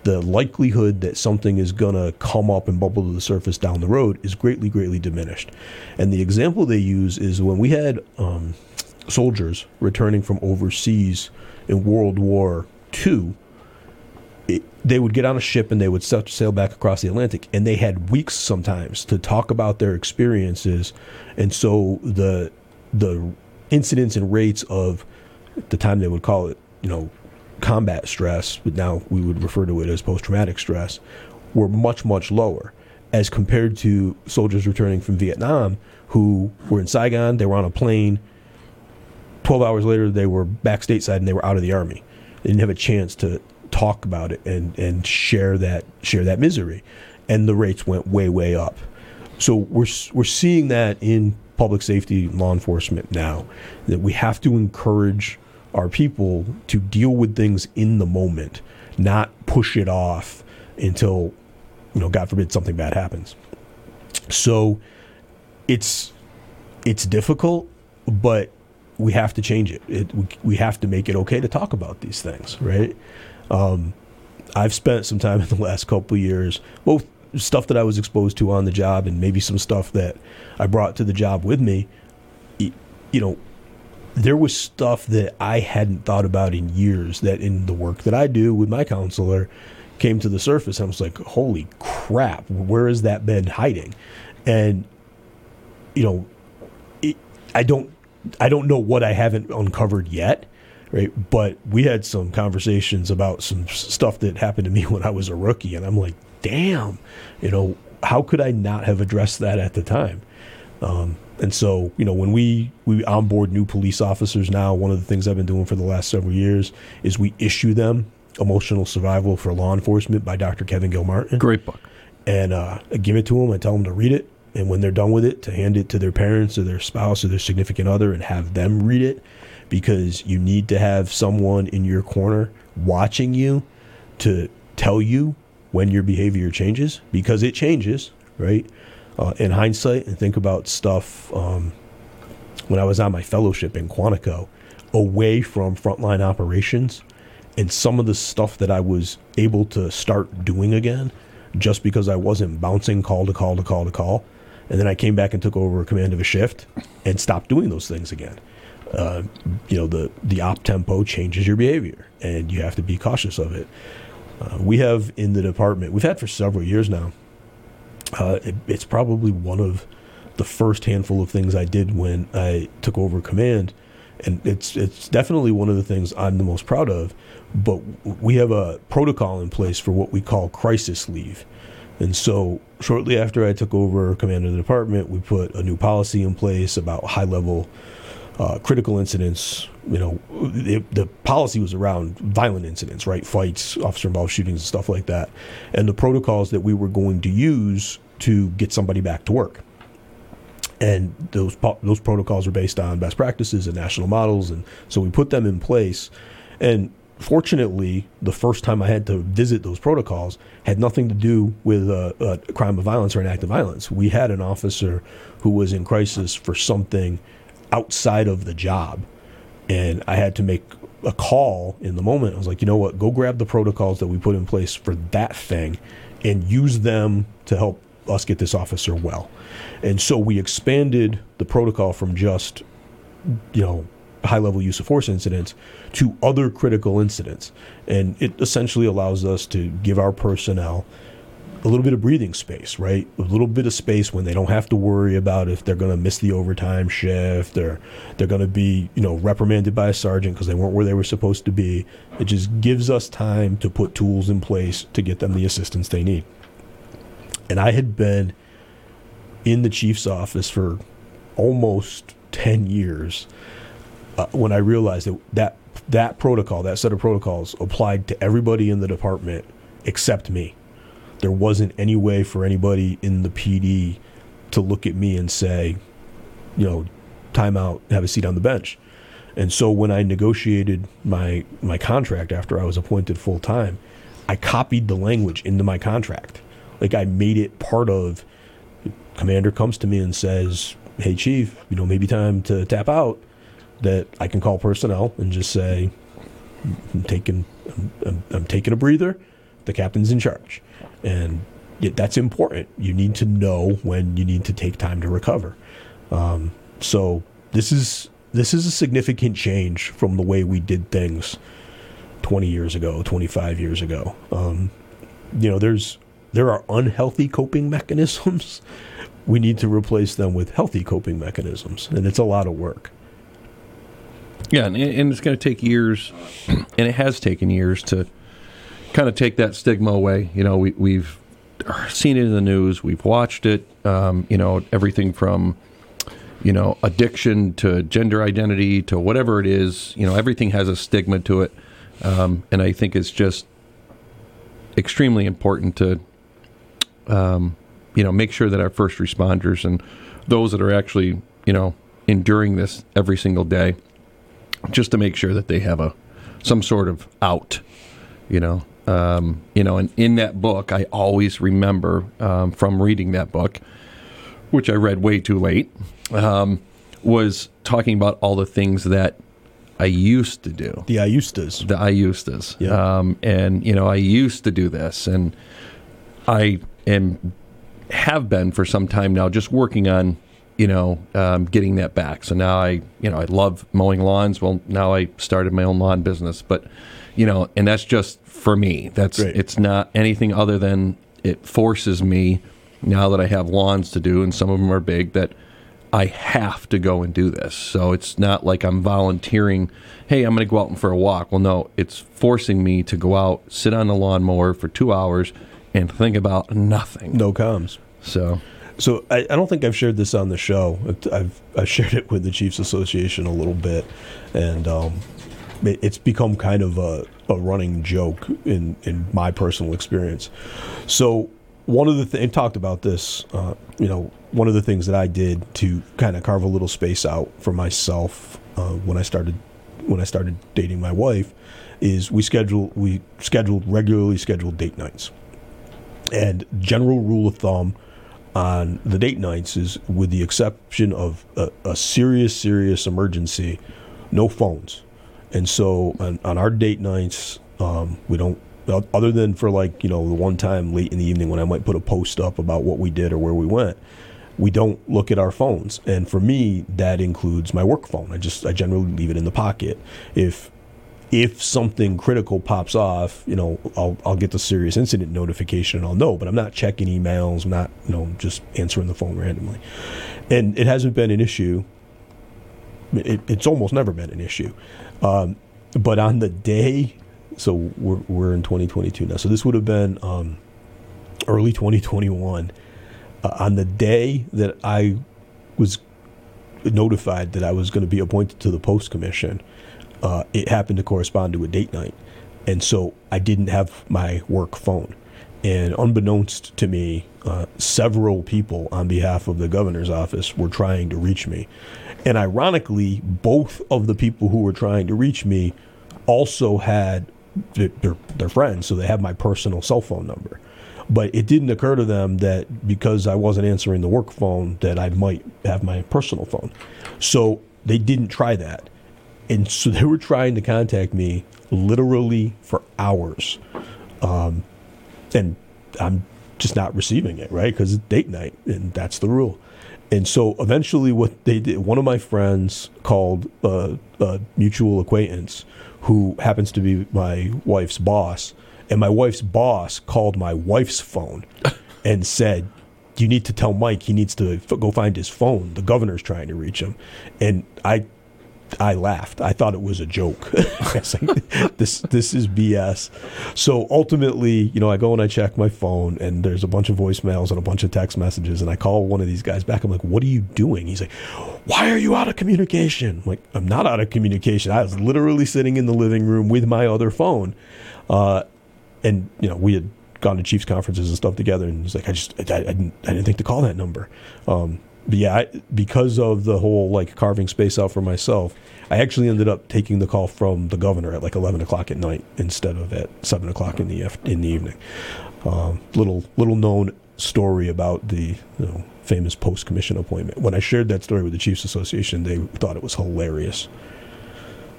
the likelihood that something is going to come up and bubble to the surface down the road is greatly, greatly diminished. And the example they use is when we had um, soldiers returning from overseas in World War II it, they would get on a ship and they would sail back across the Atlantic, and they had weeks sometimes to talk about their experiences, and so the the incidents and rates of the time they would call it, you know, combat stress, but now we would refer to it as post traumatic stress, were much much lower as compared to soldiers returning from Vietnam who were in Saigon, they were on a plane. Twelve hours later, they were back stateside and they were out of the army. They didn't have a chance to talk about it and and share that share that misery, and the rates went way way up. So we're we're seeing that in public safety law enforcement now that we have to encourage our people to deal with things in the moment, not push it off until you know God forbid something bad happens. So it's it's difficult, but we have to change it. it we, we have to make it okay to talk about these things, right? Um, I've spent some time in the last couple years, both stuff that I was exposed to on the job and maybe some stuff that I brought to the job with me. You know, there was stuff that I hadn't thought about in years that in the work that I do with my counselor came to the surface. And I was like, holy crap, where has that been hiding? And, you know, it, I don't, I don't know what I haven't uncovered yet right? But we had some conversations about some stuff that happened to me when I was a rookie, and I'm like, damn, you know, how could I not have addressed that at the time? Um, and so, you know, when we we onboard new police officers now, one of the things I've been doing for the last several years is we issue them Emotional Survival for Law Enforcement by Dr. Kevin Gilmartin. Great book. And uh, I give it to them. I tell them to read it, and when they're done with it, to hand it to their parents or their spouse or their significant other and have them read it because you need to have someone in your corner watching you to tell you when your behavior changes because it changes, right? Uh, in hindsight, and think about stuff um, when I was on my fellowship in Quantico, away from frontline operations, and some of the stuff that I was able to start doing again, just because I wasn't bouncing call to call to call to call, and then I came back and took over command of a shift and stopped doing those things again uh, you know the the op tempo changes your behavior, and you have to be cautious of it. Uh, we have in the department we've had for several years now. Uh, it, it's probably one of the first handful of things I did when I took over command, and it's it's definitely one of the things I'm the most proud of. But we have a protocol in place for what we call crisis leave. And so, shortly after I took over command of the department, we put a new policy in place about high level uh, critical incidents. You know, it, the policy was around violent incidents, right? Fights, officer involved shootings, and stuff like that. And the protocols that we were going to use to get somebody back to work. And those those protocols are based on best practices and national models, and so we put them in place. And fortunately, the first time I had to visit those protocols had nothing to do with a, a, crime of violence or an act of violence. We had an officer who was in crisis for something outside of the job. And I had to make a call in the moment. I was like, you know what? Go grab the protocols that we put in place for that thing and use them to help us get this officer well. And so we expanded the protocol from just, you know, high level use of force incidents to other critical incidents. And it essentially allows us to give our personnel a little bit of breathing space, right? A little bit of space when they don't have to worry about if they're going to miss the overtime shift or they're going to be, you know, reprimanded by a sergeant because they weren't where they were supposed to be. It just gives us time to put tools in place to get them the assistance they need. And I had been in the chief's office for almost 10 years uh, when I realized that, that that protocol, that set of protocols applied to everybody in the department except me there wasn't any way for anybody in the PD to look at me and say, you know, timeout, have a seat on the bench. And so when I negotiated my my contract after I was appointed full time, I copied the language into my contract. Like I made it part of commander comes to me and says, "Hey chief, you know, maybe time to tap out." That I can call personnel and just say, "I'm taking I'm, I'm, I'm taking a breather. The captain's in charge." And that's important. You need to know when you need to take time to recover. Um, so this is this is a significant change from the way we did things 20 years ago, 25 years ago. Um, you know, there's there are unhealthy coping mechanisms. We need to replace them with healthy coping mechanisms, and it's a lot of work. Yeah, and, and it's going to take years, and it has taken years to kind of take that stigma away. You know, we, we've seen it in the news, we've watched it. Um, you know, everything from you know addiction to gender identity to whatever it is. You know, everything has a stigma to it, um, and I think it's just extremely important to um, you know make sure that our first responders and those that are actually you know enduring this every single day, just to make sure that they have a some sort of out. You know, um, you know, and in that book, I always remember um, from reading that book, which I read way too late, um, was talking about all the things that I used to do. The I used to. The I used to. Yeah. Um, and, you know, I used to do this. And I am, have been for some time now, just working on, you know, um, getting that back. So now I, you know, I love mowing lawns. Well, now I started my own lawn business. But, you know, and that's just for me. That's Great. it's not anything other than it forces me now that I have lawns to do, and some of them are big that I have to go and do this. So it's not like I'm volunteering. Hey, I'm going to go out and for a walk. Well, no, it's forcing me to go out, sit on the lawnmower for two hours, and think about nothing. No comms. So So I, I don't think I've shared this on the show. I've I've shared it with the Chiefs Association a little bit, and um, it's become kind of a, a running joke in in my personal experience. So one of the th- and talked about this, uh, you know, one of the things that I did to kind of carve a little space out for myself uh, when I started when I started dating my wife is we schedule we scheduled regularly scheduled date nights. And general rule of thumb on the date nights is, with the exception of a, a serious, serious emergency, no phones. And so on, on our date nights, um, we don't, other than for like, you know, the one time late in the evening when I might put a post up about what we did or where we went, we don't look at our phones. And for me, that includes my work phone. I just, I generally leave it in the pocket. If, if something critical pops off, you know, I'll, I'll get the serious incident notification and I'll know, but I'm not checking emails, I'm not, you know, just answering the phone randomly. And it hasn't been an issue. It, it's almost never been an issue. Um, but on the day, so we're, we're in 2022 now. So this would have been um, early 2021. Uh, on the day that I was notified that I was going to be appointed to the post commission, uh, it happened to correspond to a date night. And so I didn't have my work phone. And unbeknownst to me, uh, several people on behalf of the governor's office were trying to reach me. And ironically, both of the people who were trying to reach me also had their, their, friends, so they have my personal cell phone number. But it didn't occur to them that because I wasn't answering the work phone, that I might have my personal phone. So they didn't try that. And so they were trying to contact me literally for hours. Um, and I'm just not receiving it, right? Because it's date night, and that's the rule. And so eventually, what they did, one of my friends called a, a mutual acquaintance who happens to be my wife's boss, and my wife's boss called my wife's phone and said, "You need to tell Mike he needs to f- go find his phone. The governor's trying to reach him." And I I laughed. I thought it was a joke. Was like, this this is BS. So ultimately, you know, I go and I check my phone, and there's a bunch of voicemails and a bunch of text messages, and I call one of these guys back. I'm like, "What are you doing?" He's like, "Why are you out of communication?" I'm like, "I'm not out of communication. I was literally sitting in the living room with my other phone, uh, and you know, we had gone to Chiefs conferences and stuff together, and he's like, "I just I, I didn't I didn't think to call that number." Um, but yeah, I, because of the whole like carving space out for myself, I actually ended up taking the call from the governor at like eleven o'clock at night instead of at seven o'clock in the in the evening. Um, little little known story about the you know, famous post commission appointment. When I shared that story with the Chiefs Association, they thought it was hilarious.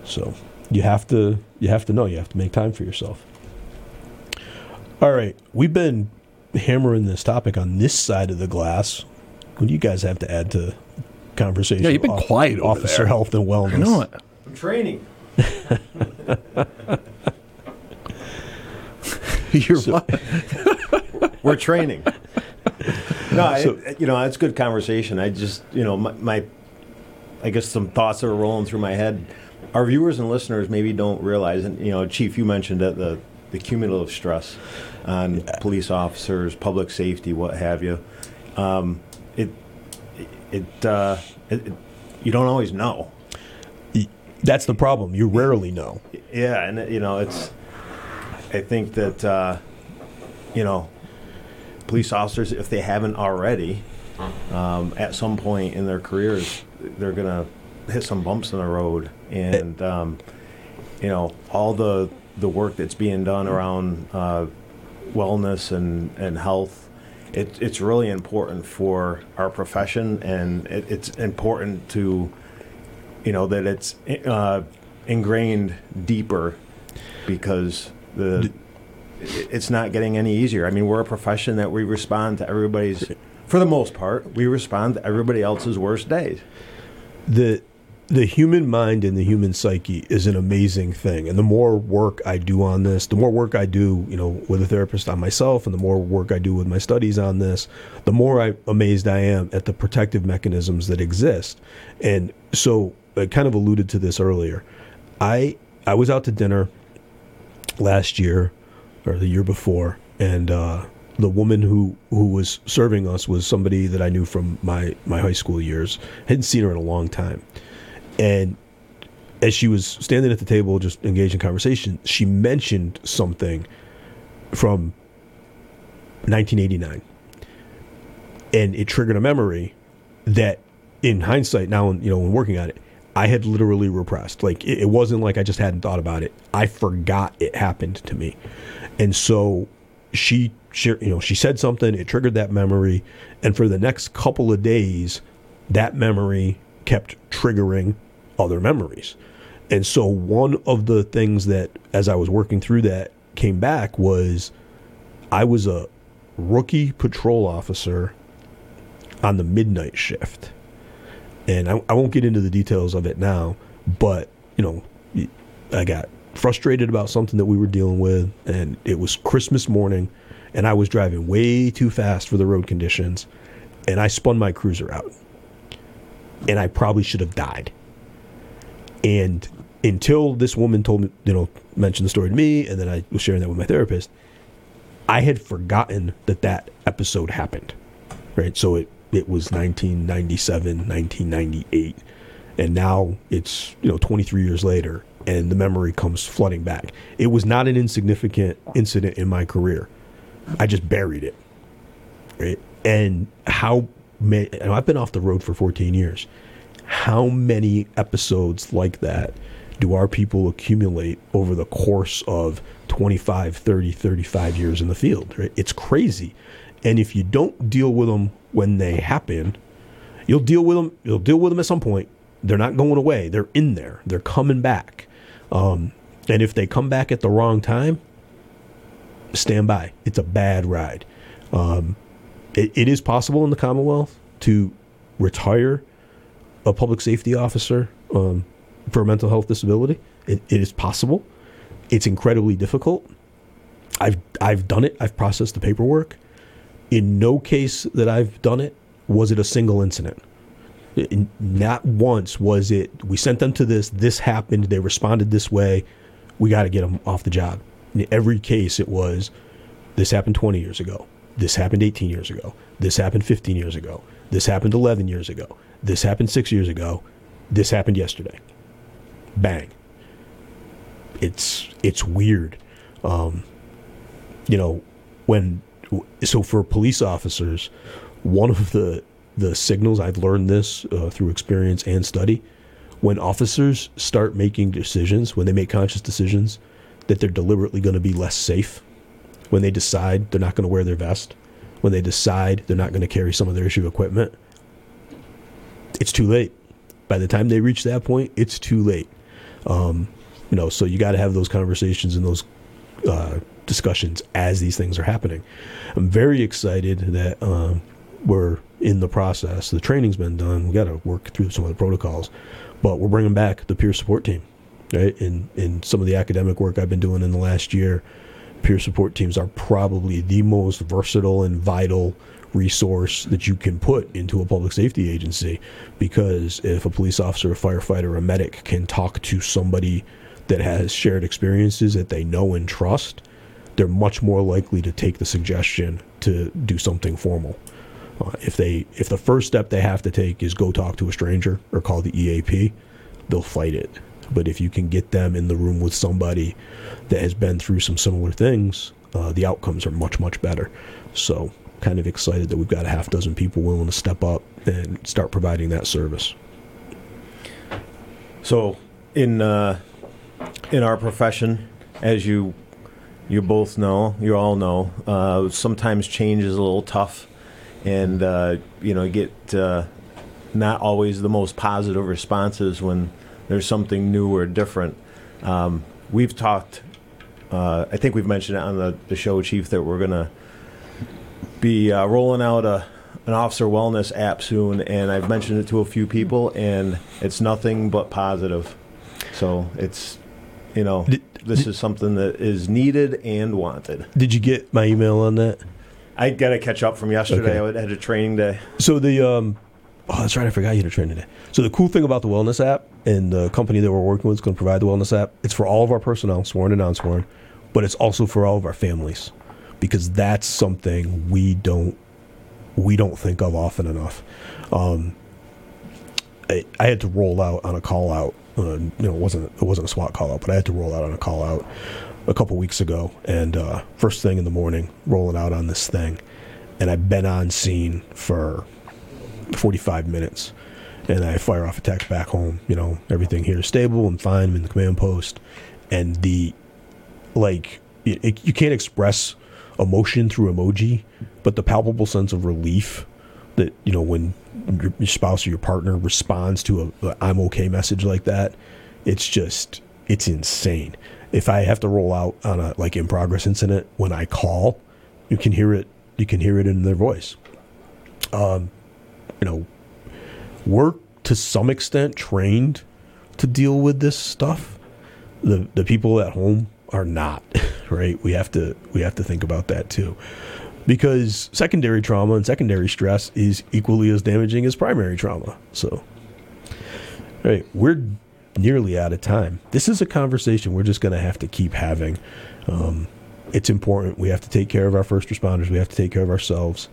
So you have to you have to know you have to make time for yourself. All right, we've been hammering this topic on this side of the glass. What do you guys have to add to conversation? Yeah, you've been Off- quiet over Officer there. health and wellness. I know it. I'm training. You're what? We're training. No, I, So- you know, it's good conversation. I just, you know, my, my, I guess some thoughts that are rolling through my head. Our viewers and listeners maybe don't realize, and you know, Chief, you mentioned that the the cumulative stress on police officers, public safety, what have you. Um, it, uh, it, it, you don't always know. That's the problem. You rarely know. Yeah, and you know, it's. I think that uh, you know, police officers, if they haven't already, um, at some point in their careers, they're gonna hit some bumps in the road, and um, you know, all the the work that's being done around uh, wellness and and health. It, it's really important for our profession, and it, it's important to you know that it's uh, ingrained deeper because the it's not getting any easier. I mean, we're a profession that we respond to everybody's, for the most part, we respond to everybody else's worst days. the the human mind and the human psyche is an amazing thing and the more work i do on this the more work i do you know with a therapist on myself and the more work i do with my studies on this the more I, amazed i am at the protective mechanisms that exist and so i kind of alluded to this earlier i i was out to dinner last year or the year before and uh the woman who, who was serving us was somebody that I knew from my, my high school years. Hadn't seen her in a long time. And as she was standing at the table, just engaged in conversation, she mentioned something from 1989, and it triggered a memory that, in hindsight, now you know when working on it, I had literally repressed. Like it, wasn't like I just hadn't thought about it. I forgot it happened to me, and so she, she, you know, she said something. It triggered that memory, and for the next couple of days, that memory kept triggering other memories. And so one of the things that as I was working through that came back was I was a rookie patrol officer on the midnight shift. And I, I won't get into the details of it now, but you know, I got frustrated about something that we were dealing with and it was Christmas morning and I was driving way too fast for the road conditions and I spun my cruiser out and I probably should have died. And until this woman told me, you know, mentioned the story to me, and then I was sharing that with my therapist, I had forgotten that that episode happened. Right. So it, it was 1997, 1998. And now it's, you know, 23 years later, and the memory comes flooding back. It was not an insignificant incident in my career. I just buried it. Right. And how many, I've been off the road for 14 years. How many episodes like that do our people accumulate over the course of 25, 30, 35 years in the field? Right? It's crazy. And if you don't deal with them when they happen, you'll deal with them. You'll deal with them at some point. They're not going away. They're in there. They're coming back. Um, and if they come back at the wrong time, stand by. It's a bad ride. Um, it, it is possible in the Commonwealth to retire a public safety officer um, for a mental health disability. It, it is possible. It's incredibly difficult. I've I've done it. I've processed the paperwork. In no case that I've done it was it a single incident. In- not once was it. We sent them to this. This happened. They responded this way. We got to get them off the job. In every case, it was this happened 20 years ago. This happened 18 years ago. This happened 15 years ago. This happened 11 years ago. This happened six years ago. This happened yesterday. Bang. It's it's weird. Um, you know, when so for police officers, one of the the signals. I've learned this uh, through experience and study. When officers start making decisions, when they make conscious decisions that they're deliberately going to be less safe, when they decide they're not going to wear their vest, when they decide they're not going to carry some of their issue equipment, it's too late. By the time they reach that point, it's too late. Um, you know, so you got to have those conversations and those uh, discussions as these things are happening. I'm very excited that um, we're in the process. The training's been done. We got to work through some of the protocols, but we're bringing back the peer support team. Right, in in some of the academic work I've been doing in the last year, peer support teams are probably the most versatile and vital resource that you can put into a public safety agency because if a police officer, a firefighter, a medic can talk to somebody that has shared experiences that they know and trust, they're much more likely to take the suggestion to do something formal. Uh, if they if the first step they have to take is go talk to a stranger or call the EAP, they'll fight it. But if you can get them in the room with somebody that has been through some similar things, uh, the outcomes are much much better. So kind of excited that we've got a half dozen people willing to step up and start providing that service. So, in uh, in our profession, as you you both know, you all know, uh, sometimes change is a little tough, and uh, you know, get uh, not always the most positive responses when there's something new or different. Um, we've talked. Uh, I think we've mentioned it on the, the show, Chief, that we're gonna be uh, rolling out a an officer wellness app soon, and I've mentioned it to a few people, and it's nothing but positive. So it's, you know, Did- this did- is something that is needed and wanted. Did you get my email on that? I got to catch up from yesterday. Okay. I had a training day. So the um, oh, that's right. I forgot you had a train today. So the cool thing about the wellness app and the company that we're working with is going to provide the wellness app. It's for all of our personnel, sworn and non-sworn, but it's also for all of our families because that's something we don't we don't think of often enough. Um, I, I had to roll out on a call out. Uh, you know, it wasn't it wasn't a SWAT call out, but I had to roll out on a call out a couple weeks ago. And uh, first thing in the morning, rolling out on this thing, and I've been on scene for 45 minutes. And I fire off a text back home. You know, everything here is stable and fine. I'm in the command post, and the like it, it, you can't express emotion through emoji, but the palpable sense of relief that you know when your, your spouse or your partner responds to a, a "I'm okay" message like that, it's just it's insane. If I have to roll out on a like in progress incident when I call, you can hear it. You can hear it in their voice. Um, you know, we're to some extent trained to deal with this stuff. The the people at home are not, right? We have to we have to think about that too. Because secondary trauma and secondary stress is equally as damaging as primary trauma. So right, we're nearly out of time. This is a conversation we're just going to have to keep having. Um, it's important. We have to take care of our first responders. We have to take care of ourselves.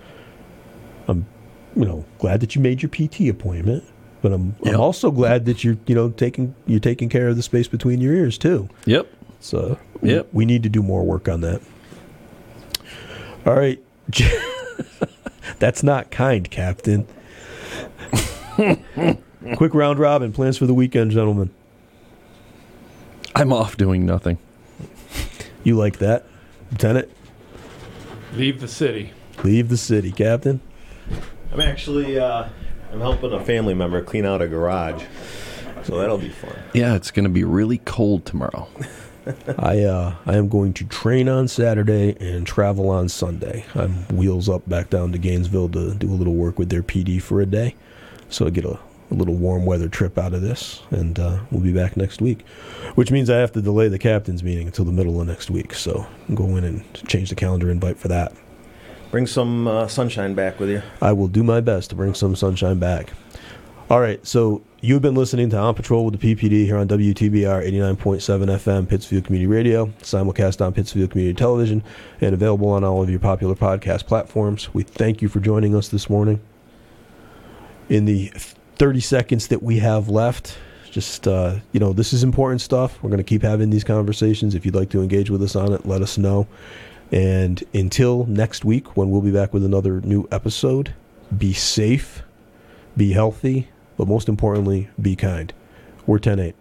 I'm, you know, glad that you made your PT appointment, but I'm, Yep. I'm also glad that you're, you know, taking you're taking care of the space between your ears too. Yep. So Yep. we need to do more work on that. All right. That's not kind, Captain. Quick round robin plans for the weekend, gentlemen. I'm off doing nothing. You like that, Lieutenant? Leave the city. Leave the city, Captain. I'm actually uh, I'm helping a family member clean out a garage, so that'll be fun. Yeah, it's going to be really cold tomorrow. I uh, I am going to train on Saturday and travel on Sunday. I'm wheels up back down to Gainesville to do a little work with their PD for a day, so I get a, a little warm weather trip out of this, and uh, we'll be back next week. Which means I have to delay the captain's meeting until the middle of next week. So go in and change the calendar invite for that. Bring some uh, sunshine back with you. I will do my best to bring some sunshine back. All right, so you've been listening to On Patrol with the PPD here on WTBR 89.7 FM, Pittsfield Community Radio, simulcast on Pittsfield Community Television, and available on all of your popular podcast platforms. We thank you for joining us this morning. In the 30 seconds that we have left, just, uh, you know, this is important stuff. We're going to keep having these conversations. If you'd like to engage with us on it, let us know. And until next week, when we'll be back with another new episode, be safe, Be healthy, but most importantly, be kind. We're 10 8.